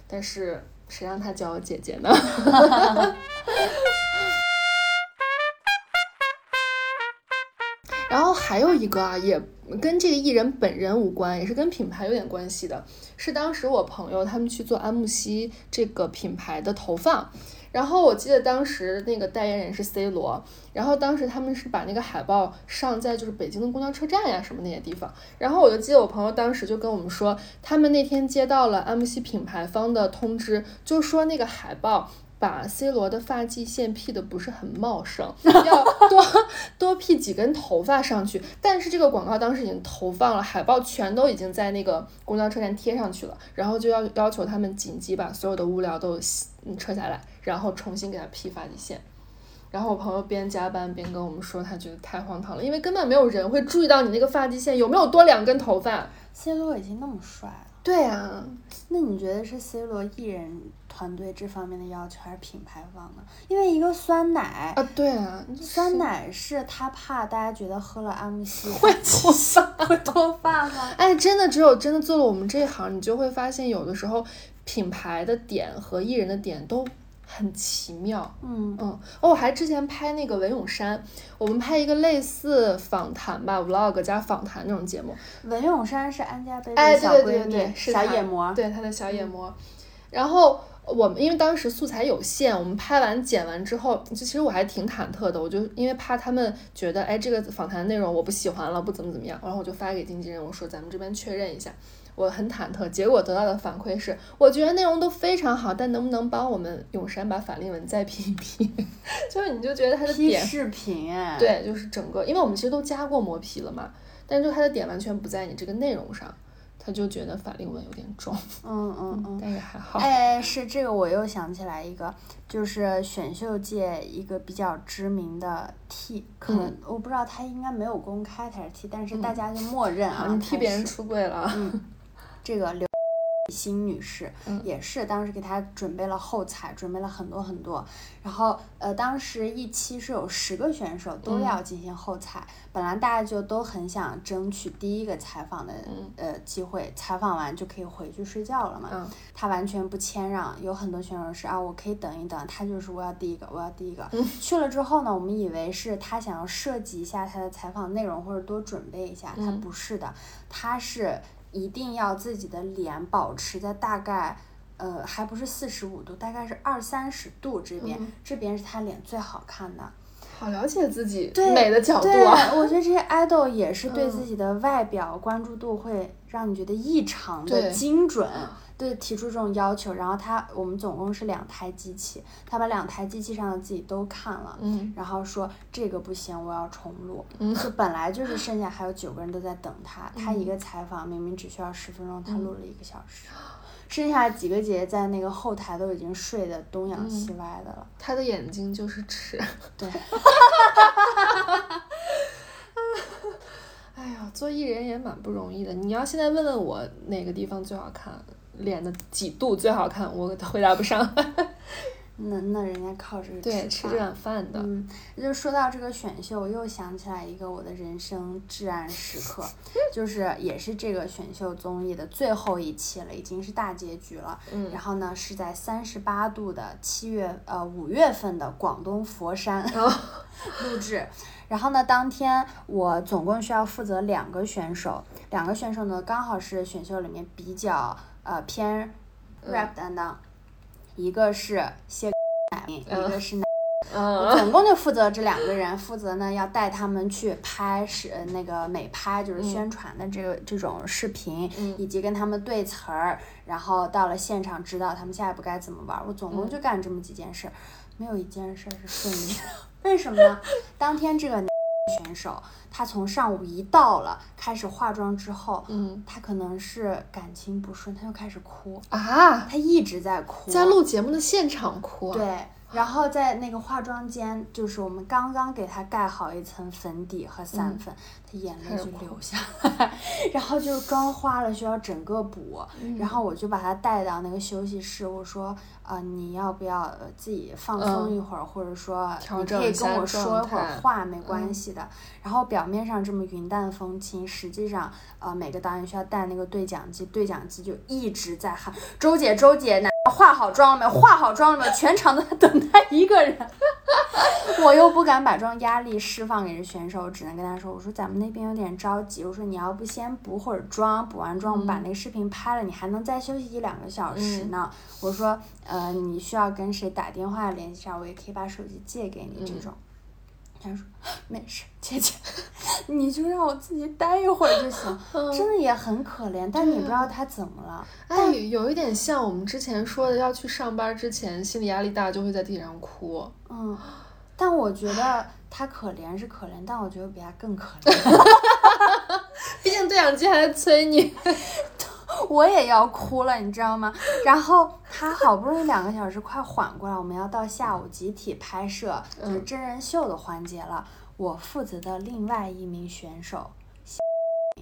但是谁让他叫我姐姐呢？(laughs) 然后还有一个啊，也跟这个艺人本人无关，也是跟品牌有点关系的，是当时我朋友他们去做安慕希这个品牌的投放。然后我记得当时那个代言人是 C 罗，然后当时他们是把那个海报上在就是北京的公交车站呀什么那些地方，然后我就记得我朋友当时就跟我们说，他们那天接到了安慕希品牌方的通知，就说那个海报。把 C 罗的发际线 P 的不是很茂盛，要多多 P 几根头发上去。但是这个广告当时已经投放了，海报全都已经在那个公交车站贴上去了，然后就要要求他们紧急把所有的物料都撤下来，然后重新给他 P 发际线。然后我朋友边加班边跟我们说，他觉得太荒唐了，因为根本没有人会注意到你那个发际线有没有多两根头发。C 罗已经那么帅了。对啊，那你觉得是 C 罗艺人团队这方面的要求，还是品牌方呢？因为一个酸奶啊，对啊，酸奶是他怕大家觉得喝了安慕希会脱发，(laughs) 会脱发吗？哎，真的，只有真的做了我们这一行，你就会发现，有的时候品牌的点和艺人的点都。很奇妙，嗯嗯哦，我还之前拍那个文咏珊，我们拍一个类似访谈吧，vlog 加访谈那种节目。文咏珊是安家贝的小闺蜜，小野魔，对她的小野魔。然后我们因为当时素材有限，我们拍完剪完之后，就其实我还挺忐忑的，我就因为怕他们觉得，哎，这个访谈内容我不喜欢了，不怎么怎么样，然后我就发给经纪人，我说咱们这边确认一下。我很忐忑，结果得到的反馈是，我觉得内容都非常好，但能不能帮我们永山把法令纹再 P 一 P？(laughs) 就是你就觉得他的点视频哎，对，就是整个，因为我们其实都加过磨皮了嘛，但是就他的点完全不在你这个内容上，他就觉得法令纹有点重。嗯嗯嗯，但也还好。哎，是这个，我又想起来一个，就是选秀界一个比较知名的 T，可能我不知道他应该没有公开他是 T，但是大家就默认啊，你替别人出柜了。嗯。这个刘欣女士也是当时给她准备了后采，准备了很多很多。然后呃，当时一期是有十个选手都要进行后采，本来大家就都很想争取第一个采访的呃机会，采访完就可以回去睡觉了嘛。她完全不谦让，有很多选手是啊，我可以等一等，她就是我要第一个，我要第一个。(laughs) 去了之后呢，我们以为是她想要设计一下她的采访内容或者多准备一下，她不是的，她是。一定要自己的脸保持在大概，呃，还不是四十五度，大概是二三十度这边，这边是他脸最好看的。好了解自己美的角度啊！我觉得这些爱豆也是对自己的外表关注度会让你觉得异常的精准。对，提出这种要求，然后他我们总共是两台机器，他把两台机器上的自己都看了，嗯，然后说这个不行，我要重录，嗯，就本来就是剩下还有九个人都在等他，他一个。采访明明只需要十分钟，他录了一个小时，剩下几个姐姐在那个后台都已经睡得东仰西歪的了，他的眼睛就是尺，(laughs) 对，(laughs) 哎呀，做艺人也蛮不容易的，你要现在问问我哪个地方最好看？脸的几度最好看？我回答不上。(laughs) 那那人家靠这个对吃这碗饭的。嗯，就说到这个选秀，我又想起来一个我的人生至暗时刻，(laughs) 就是也是这个选秀综艺的最后一期了，已经是大结局了。嗯。然后呢，是在三十八度的七月呃五月份的广东佛山 (laughs) 录制。然后呢，当天我总共需要负责两个选手，两个选手呢刚好是选秀里面比较。呃，偏 rap 担当，一个是谢乃一个是男，我总共就负责这两个人，负责呢要带他们去拍是那个美拍，就是宣传的这个这种视频，以及跟他们对词儿，然后到了现场指导他们下一步该怎么玩。我总共就干这么几件事，没有一件事是顺利的。(laughs) 为什么呢？当天这个。选手，他从上午一到了，开始化妆之后，嗯，他可能是感情不顺，他就开始哭啊，他一直在哭，在录节目的现场哭，对。然后在那个化妆间，就是我们刚刚给他盖好一层粉底和散粉，他眼泪就流下来，(laughs) 然后就妆花了，需要整个补。然后我就把他带到那个休息室，我说，呃，你要不要自己放松一会儿，或者说你可以跟我说一会儿话，没关系的。然后表面上这么云淡风轻，实际上，呃，每个导演需要带那个对讲机，对讲机就一直在喊周姐，周姐，那化好妆了没？化好妆了没？全场都在等他一个人。(laughs) 我又不敢把这种压力释放给这选手，只能跟他说：“我说咱们那边有点着急，我说你要不先补会儿妆，补完妆我们把那个视频拍了，你还能再休息一两个小时呢。我说，呃，你需要跟谁打电话联系上，我也可以把手机借给你这种。他说没事，姐姐，(laughs) 你就让我自己待一会儿就行。(laughs) 真的也很可怜，但你不知道他怎么了。哎，有一点像我们之前说的，要去上班之前心理压力大，就会在地上哭。嗯，但我觉得他可怜是可怜，但我觉得比他更可怜。(laughs) 毕竟对讲机还在催你。(laughs) 我也要哭了，你知道吗？然后他好不容易两个小时快缓过来，我们要到下午集体拍摄，就是真人秀的环节了。我负责的另外一名选手。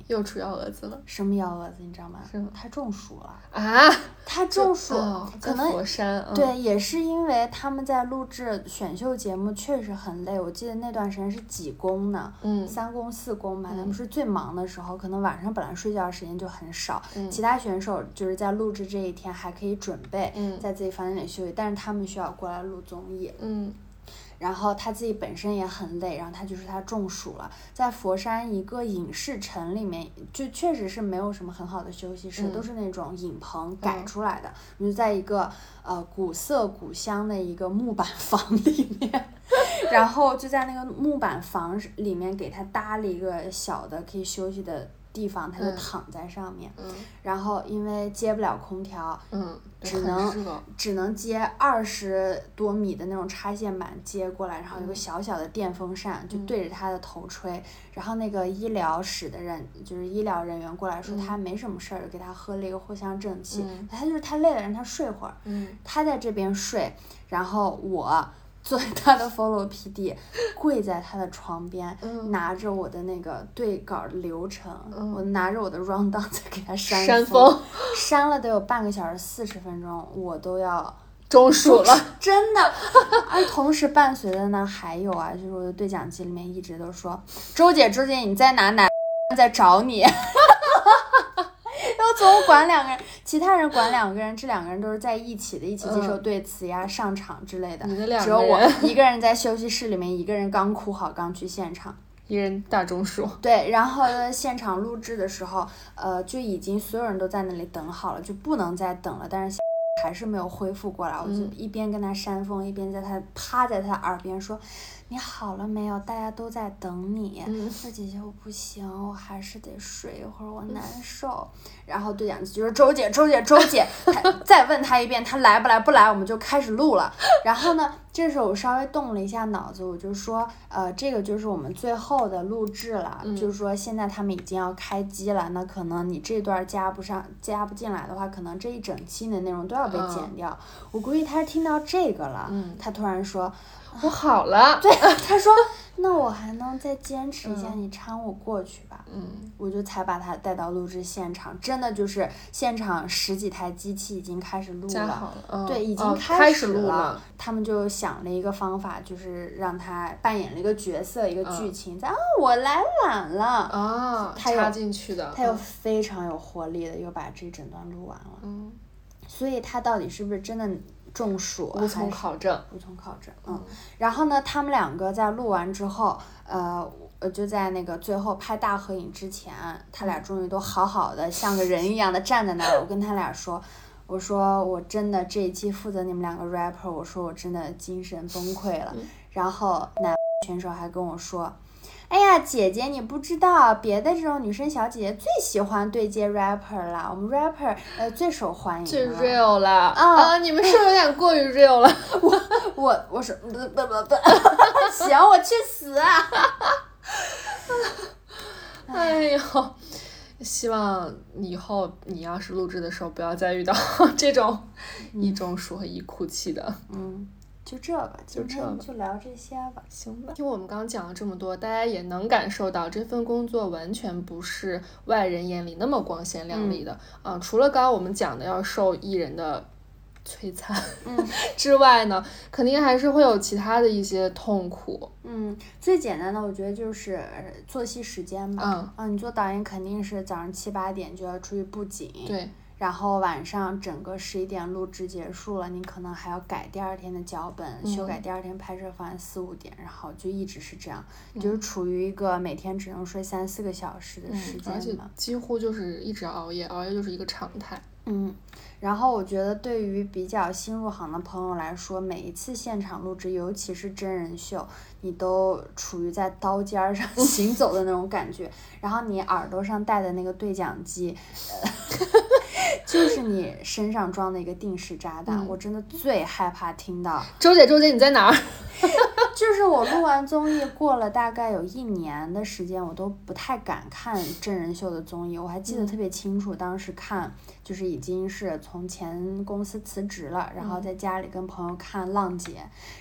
又出幺蛾子了？什么幺蛾子？你知道吗？是吗？他中暑了啊！他中暑，可能佛山对，也是因为他们在录制选秀节目，确实很累。我记得那段时间是几公呢？嗯，三公四公吧。他们是最忙的时候，可能晚上本来睡觉时间就很少。其他选手就是在录制这一天还可以准备，在自己房间里休息，但是他们需要过来录综艺。嗯。然后他自己本身也很累，然后他就是他中暑了，在佛山一个影视城里面，就确实是没有什么很好的休息室，都是那种影棚改出来的。我就在一个呃古色古香的一个木板房里面，(laughs) 然后就在那个木板房里面给他搭了一个小的可以休息的。地方他就躺在上面，然后因为接不了空调，只能只能接二十多米的那种插线板接过来，然后有个小小的电风扇就对着他的头吹，然后那个医疗室的人就是医疗人员过来说他没什么事儿，给他喝了一个藿香正气，他就是太累了让他睡会儿，他在这边睡，然后我。作为 (laughs) 他的 follow PD，跪在他的床边，拿着我的那个对稿流程，我拿着我的 rundown 在给他扇风，扇了得有半个小时四十分钟，我都要中暑了，真的。(laughs) 而同时伴随的呢，还有啊，就是我的对讲机里面一直都说，周姐，周姐你在哪？哪在找你？(laughs) 要总管两个人，其他人管两个人，这两个人都是在一起的，一起接受对词呀、上场之类的。只有我 (laughs) 一个人在休息室里面，一个人刚哭好，刚去现场，一人大中暑。对，然后现场录制的时候，呃，就已经所有人都在那里等好了，就不能再等了，但是还是没有恢复过来。我就一边跟他扇风，一边在他趴在他耳边说。你好了没有？大家都在等你。说姐姐我不行，我还是得睡一会儿，我难受。然后对讲机就说周姐，周姐，周姐，(laughs) 再问他一遍，他来不来？不来，我们就开始录了。然后呢，这时候我稍微动了一下脑子，我就说，呃，这个就是我们最后的录制了，就是说现在他们已经要开机了，那可能你这段加不上，加不进来的话，可能这一整期的内容都要被剪掉。我估计他是听到这个了，他突然说。我好了，(laughs) 对，(laughs) 他说，那我还能再坚持一下，你搀我过去吧。嗯，我就才把他带到录制现场，真的就是现场十几台机器已经开始录了，对，已经开始录了。他们就想了一个方法，就是让他扮演了一个角色，一个剧情，在啊，我来晚了啊，插进去的，他又非常有活力的，又把这整段录完了。嗯，所以他到底是不是真的？中暑，无从考证，无从考证。嗯，然后呢，他们两个在录完之后，呃，呃，就在那个最后拍大合影之前，他俩终于都好好的像个人一样的站在那儿。我跟他俩说，我说我真的这一期负责你们两个 rapper，我说我真的精神崩溃了。然后男选手还跟我说。哎呀，姐姐，你不知道，别的这种女生小姐姐最喜欢对接 rapper 了，我们 rapper 呃最受欢迎，最 real 了啊！你们是不是有点过于 real 了？(laughs) 我我我是不不不不，(laughs) 行，我去死啊！哎呦，希望以后你要是录制的时候，不要再遇到 (laughs) 这种一中暑和一哭泣的，嗯。就这吧，就这，就聊这些吧，行吧。听我们刚刚讲了这么多，大家也能感受到这份工作完全不是外人眼里那么光鲜亮丽的啊。除了刚刚我们讲的要受艺人的摧残嗯 (laughs) 之外呢，肯定还是会有其他的一些痛苦。嗯，最简单的我觉得就是作息时间吧。嗯啊，你做导演肯定是早上七八点就要出去布景。对。然后晚上整个十一点录制结束了，你可能还要改第二天的脚本，修改第二天拍摄方案四五点，然后就一直是这样，就是处于一个每天只能睡三四个小时的时嗯而且间。几乎就是一直熬夜，熬夜就是一个常态。嗯，然后我觉得对于比较新入行的朋友来说，每一次现场录制，尤其是真人秀，你都处于在刀尖儿上行走的那种感觉。(laughs) 然后你耳朵上戴的那个对讲机，呃、就是你身上装的一个定时炸弹。嗯我真的最害怕听到，周姐，周姐你在哪儿？(laughs) 就是我录完综艺过了大概有一年的时间，我都不太敢看真人秀的综艺。我还记得特别清楚，当时看就是已经是从前公司辞职了，然后在家里跟朋友看《浪姐》，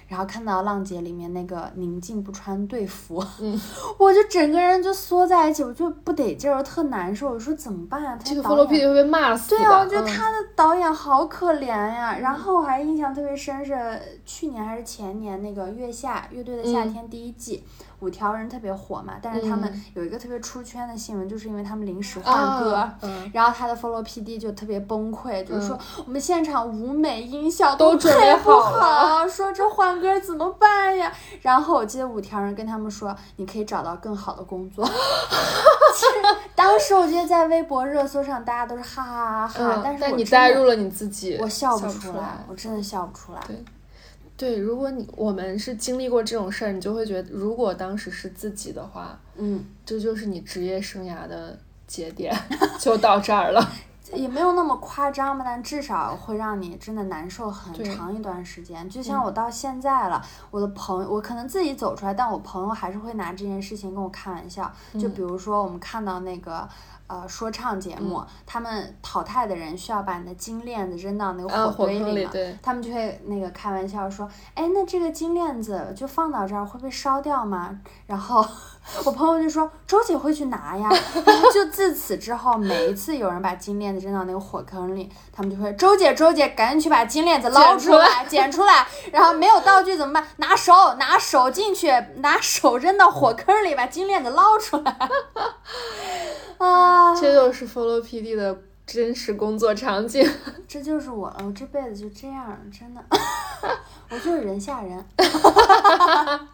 然后看到《浪姐》里面那个宁静不穿队服，嗯 (laughs) 我就整个人就缩在一起，我就不得劲儿，特难受。我说怎么办这个导 follow 演 P 会被骂死的。对啊，我觉得嗯他的导演好可怜呀。然后我还印象特别深是去年还是前年那个《月下乐队的夏天》第一季，五条人特别火嘛，但是他们嗯有一个特别出圈的新闻，就是因为他们临时换歌。然后他的 follow PD 就特别崩溃，就是说我们现场舞美音效都准备好了，说这换歌怎么办呀？然后我记得五条人跟他们说，你可以找到更好的工作。(laughs) 其实当时我觉得在微博热搜上大家都是哈哈哈哈，嗯，但是但你带入了你自己，我笑不不出来，我真的笑不出来。对对，如果你我们是经历过这种事儿，你就会觉得，如果当时是自己的话，嗯，这就是你职业生涯的节点，(laughs) 就到这儿了。(laughs) 也没有那么夸张吧，但至少会让你真的难受很长一段时间。就像我到现在了，我的朋友，我可能自己走出来，但我朋友还是会拿这件事情跟我开玩笑。就比如说我们看到那个。呃，说唱节目，他们淘汰的人需要把你的金链子扔到那个啊，火堆里嘛，他们就会那个开玩笑说，哎，那这个金链子就放到这儿会被烧掉吗？然后我朋友就说，周姐会去拿呀。(laughs) 就自此之后，每一次有人把金链子扔到那个火坑里，他们就会，周姐，周姐，赶紧去把金链子捞出来出来，捡出来。然后没有道具怎么办？拿手，拿手进去，拿手扔到火坑里，把金链子捞出来。(laughs) 啊，这就是 Follow PD 的真实工作场景。(laughs) 这就是我了，我这辈子就这样，真的，(laughs) 我就是人吓人。(laughs)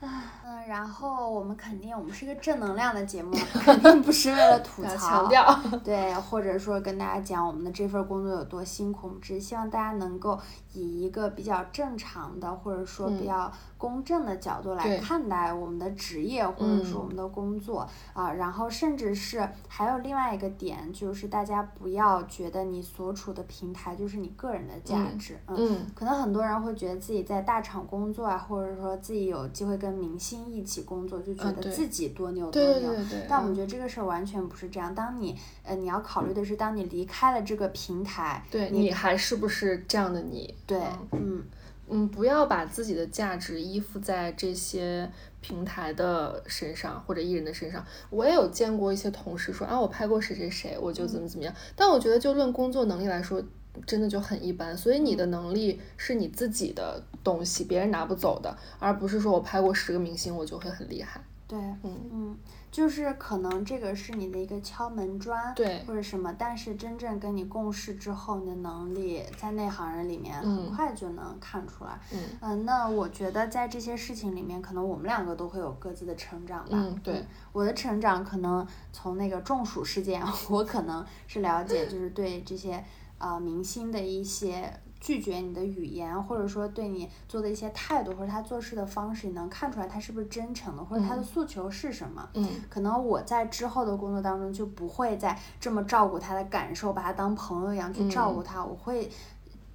嗯，然后我们肯定，我们是一个正能量的节目，肯定不是为了吐槽，强调，对，或者说跟大家讲我们的这份工作有多辛苦，我们只是希望大家能够以一个比较正常的，或者说比嗯。较公正的角度来看待我们的职业，或者说我嗯们的工作啊、然后甚至是还有另外一个点，就是大家不要觉得你所处的平台就是你个人的价嗯值，嗯嗯，可能很多人会觉得自己在大厂工作啊，或者说自己有机会跟明星一起工作，就觉得自己多牛多对牛。对对对。嗯但我们觉得这个事儿完全不是这样。当你呃，你要考虑的是，当你离开了这个平台，你对你还是不是这样的你？对，嗯嗯嗯，不要把自己的价值依附在这些平台的身上或者艺人的身上。我也有见过一些同事说啊，我拍过谁谁谁，我就怎么怎么样。但我觉得就论工作能力来说，真的就很一般。所以你的能力是你自己的东西，别人拿不走的，而不是说我拍过十个明星，我就会很厉害。对，嗯嗯，就是可能这个是你的一个敲门砖，对或者什么，但是真正跟你共事之后，你的能力在内行人里面很嗯快就能看出来。嗯嗯、那我觉得在这些事情里面，可能我们两个都会有各自的成长吧。嗯，对，我的成长可能从那个中暑事件，(laughs) 我可能是了解，就是对这些呃明星的一些拒绝你的语言，或者说对你做的一些态度，或者他做事的方式，你能看出来他是不是真诚的，或者他的诉求是什么。嗯可能我在之后的工作当中就不会再这么照顾他的感受，把他当朋友一样去照顾他，我会。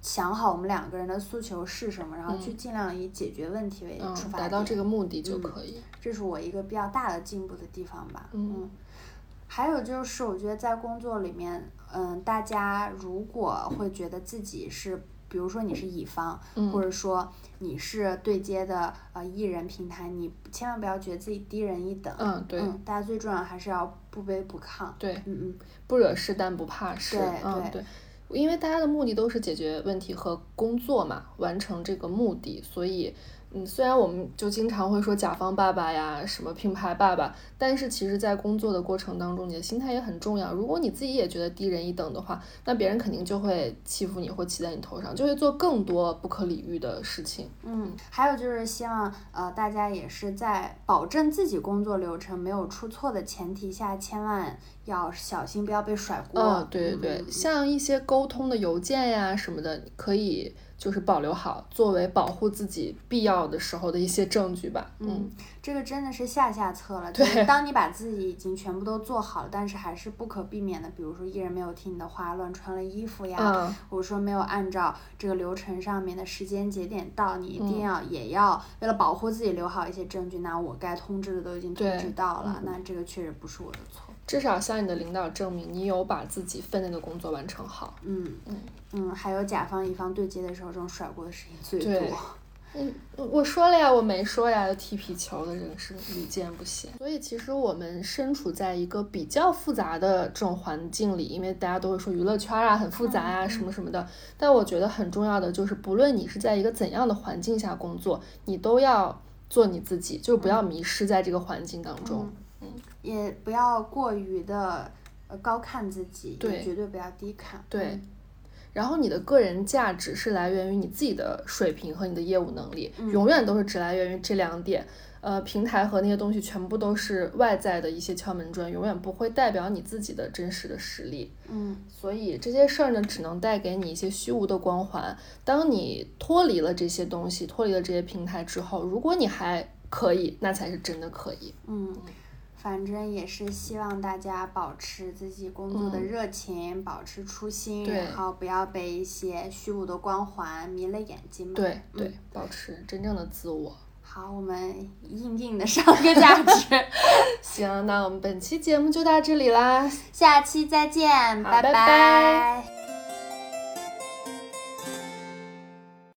想好我们两个人的诉求是什么，然后去尽量以解决问题为嗯出，发点。达到这个目的就可以。这是我一个比较大的进步的地方吧。嗯还有就是，我觉得在工作里面，嗯，大家如果会觉得自己是，比如说你是乙方，嗯或者说你是对接的呃艺人平台，你千万不要觉得自己低人一等。嗯，对嗯，大家最重要还是要不卑不亢。对，嗯嗯，不惹事但不怕事。对嗯，对对。因为大家的目的都是解决问题和工作嘛，完成这个目的，所以嗯，虽然我们就经常会说甲方爸爸呀，什么品牌爸爸，但是其实，在工作的过程当中，你的心态也很重要。如果你自己也觉得低人一等的话，那别人肯定就会欺负你，或骑在你头上，就会做更多不可理喻的事情。嗯，还有就是希望呃大家也是在保证自己工作流程没有出错的前提下，千万要小心，不要被甩锅。嗯，对对对，嗯像一些沟通的邮件呀什么的，可以就是保留好，作为保护自己必要的时候的一些证据吧。嗯，这个真的是下下策了。就是对 (laughs) 当你把自己已经全部都做好了，但是还是不可避免的，比如说艺人没有听你的话，乱穿了衣服呀，嗯，或者说没有按照这个流程上面的时间节点到，你一嗯定要、也要为了保护自己留好一些证据。那我该通知的都已经通知到了，嗯那这个确实不是我的错。至少向你的领导证明你有把自己分内的工作完成好。嗯嗯嗯，还有甲方乙方对接的时候，这种甩锅的事情最多。(laughs) 嗯，我说了呀，我没说呀，踢皮球的人是屡见不鲜。所以其实我们身处在一个比较复杂的这种环境里，因为大家都会说娱乐圈啊很复杂啊、嗯什么什么的。但我觉得很重要的就是，不论你是在一个怎样的环境下工作，你都要做你自己，就是不要迷失在这个环境当中。嗯，也不要过于的呃高看自己，对绝对不要低看。对嗯然后你的个人价值是来源于你自己的水平和你的业务能力，嗯永远都是只来源于这两点。呃，平台和那些东西全部都是外在的一些敲门砖，永远不会代表你自己的真实的实力。嗯所以这些事儿呢，只能带给你一些虚无的光环。当你脱离了这些东西，脱离了这些平台之后，如果你还可以，那才是真的可以。嗯，反正也是希望大家保持自己工作的嗯热情，保持初心，然后不要被一些虚无的光环迷了眼睛嘛。对对嗯，保持真正的自我。好，我们硬硬的上个价值，(laughs) 行，那我们本期节目就到这里啦。下期再见，拜拜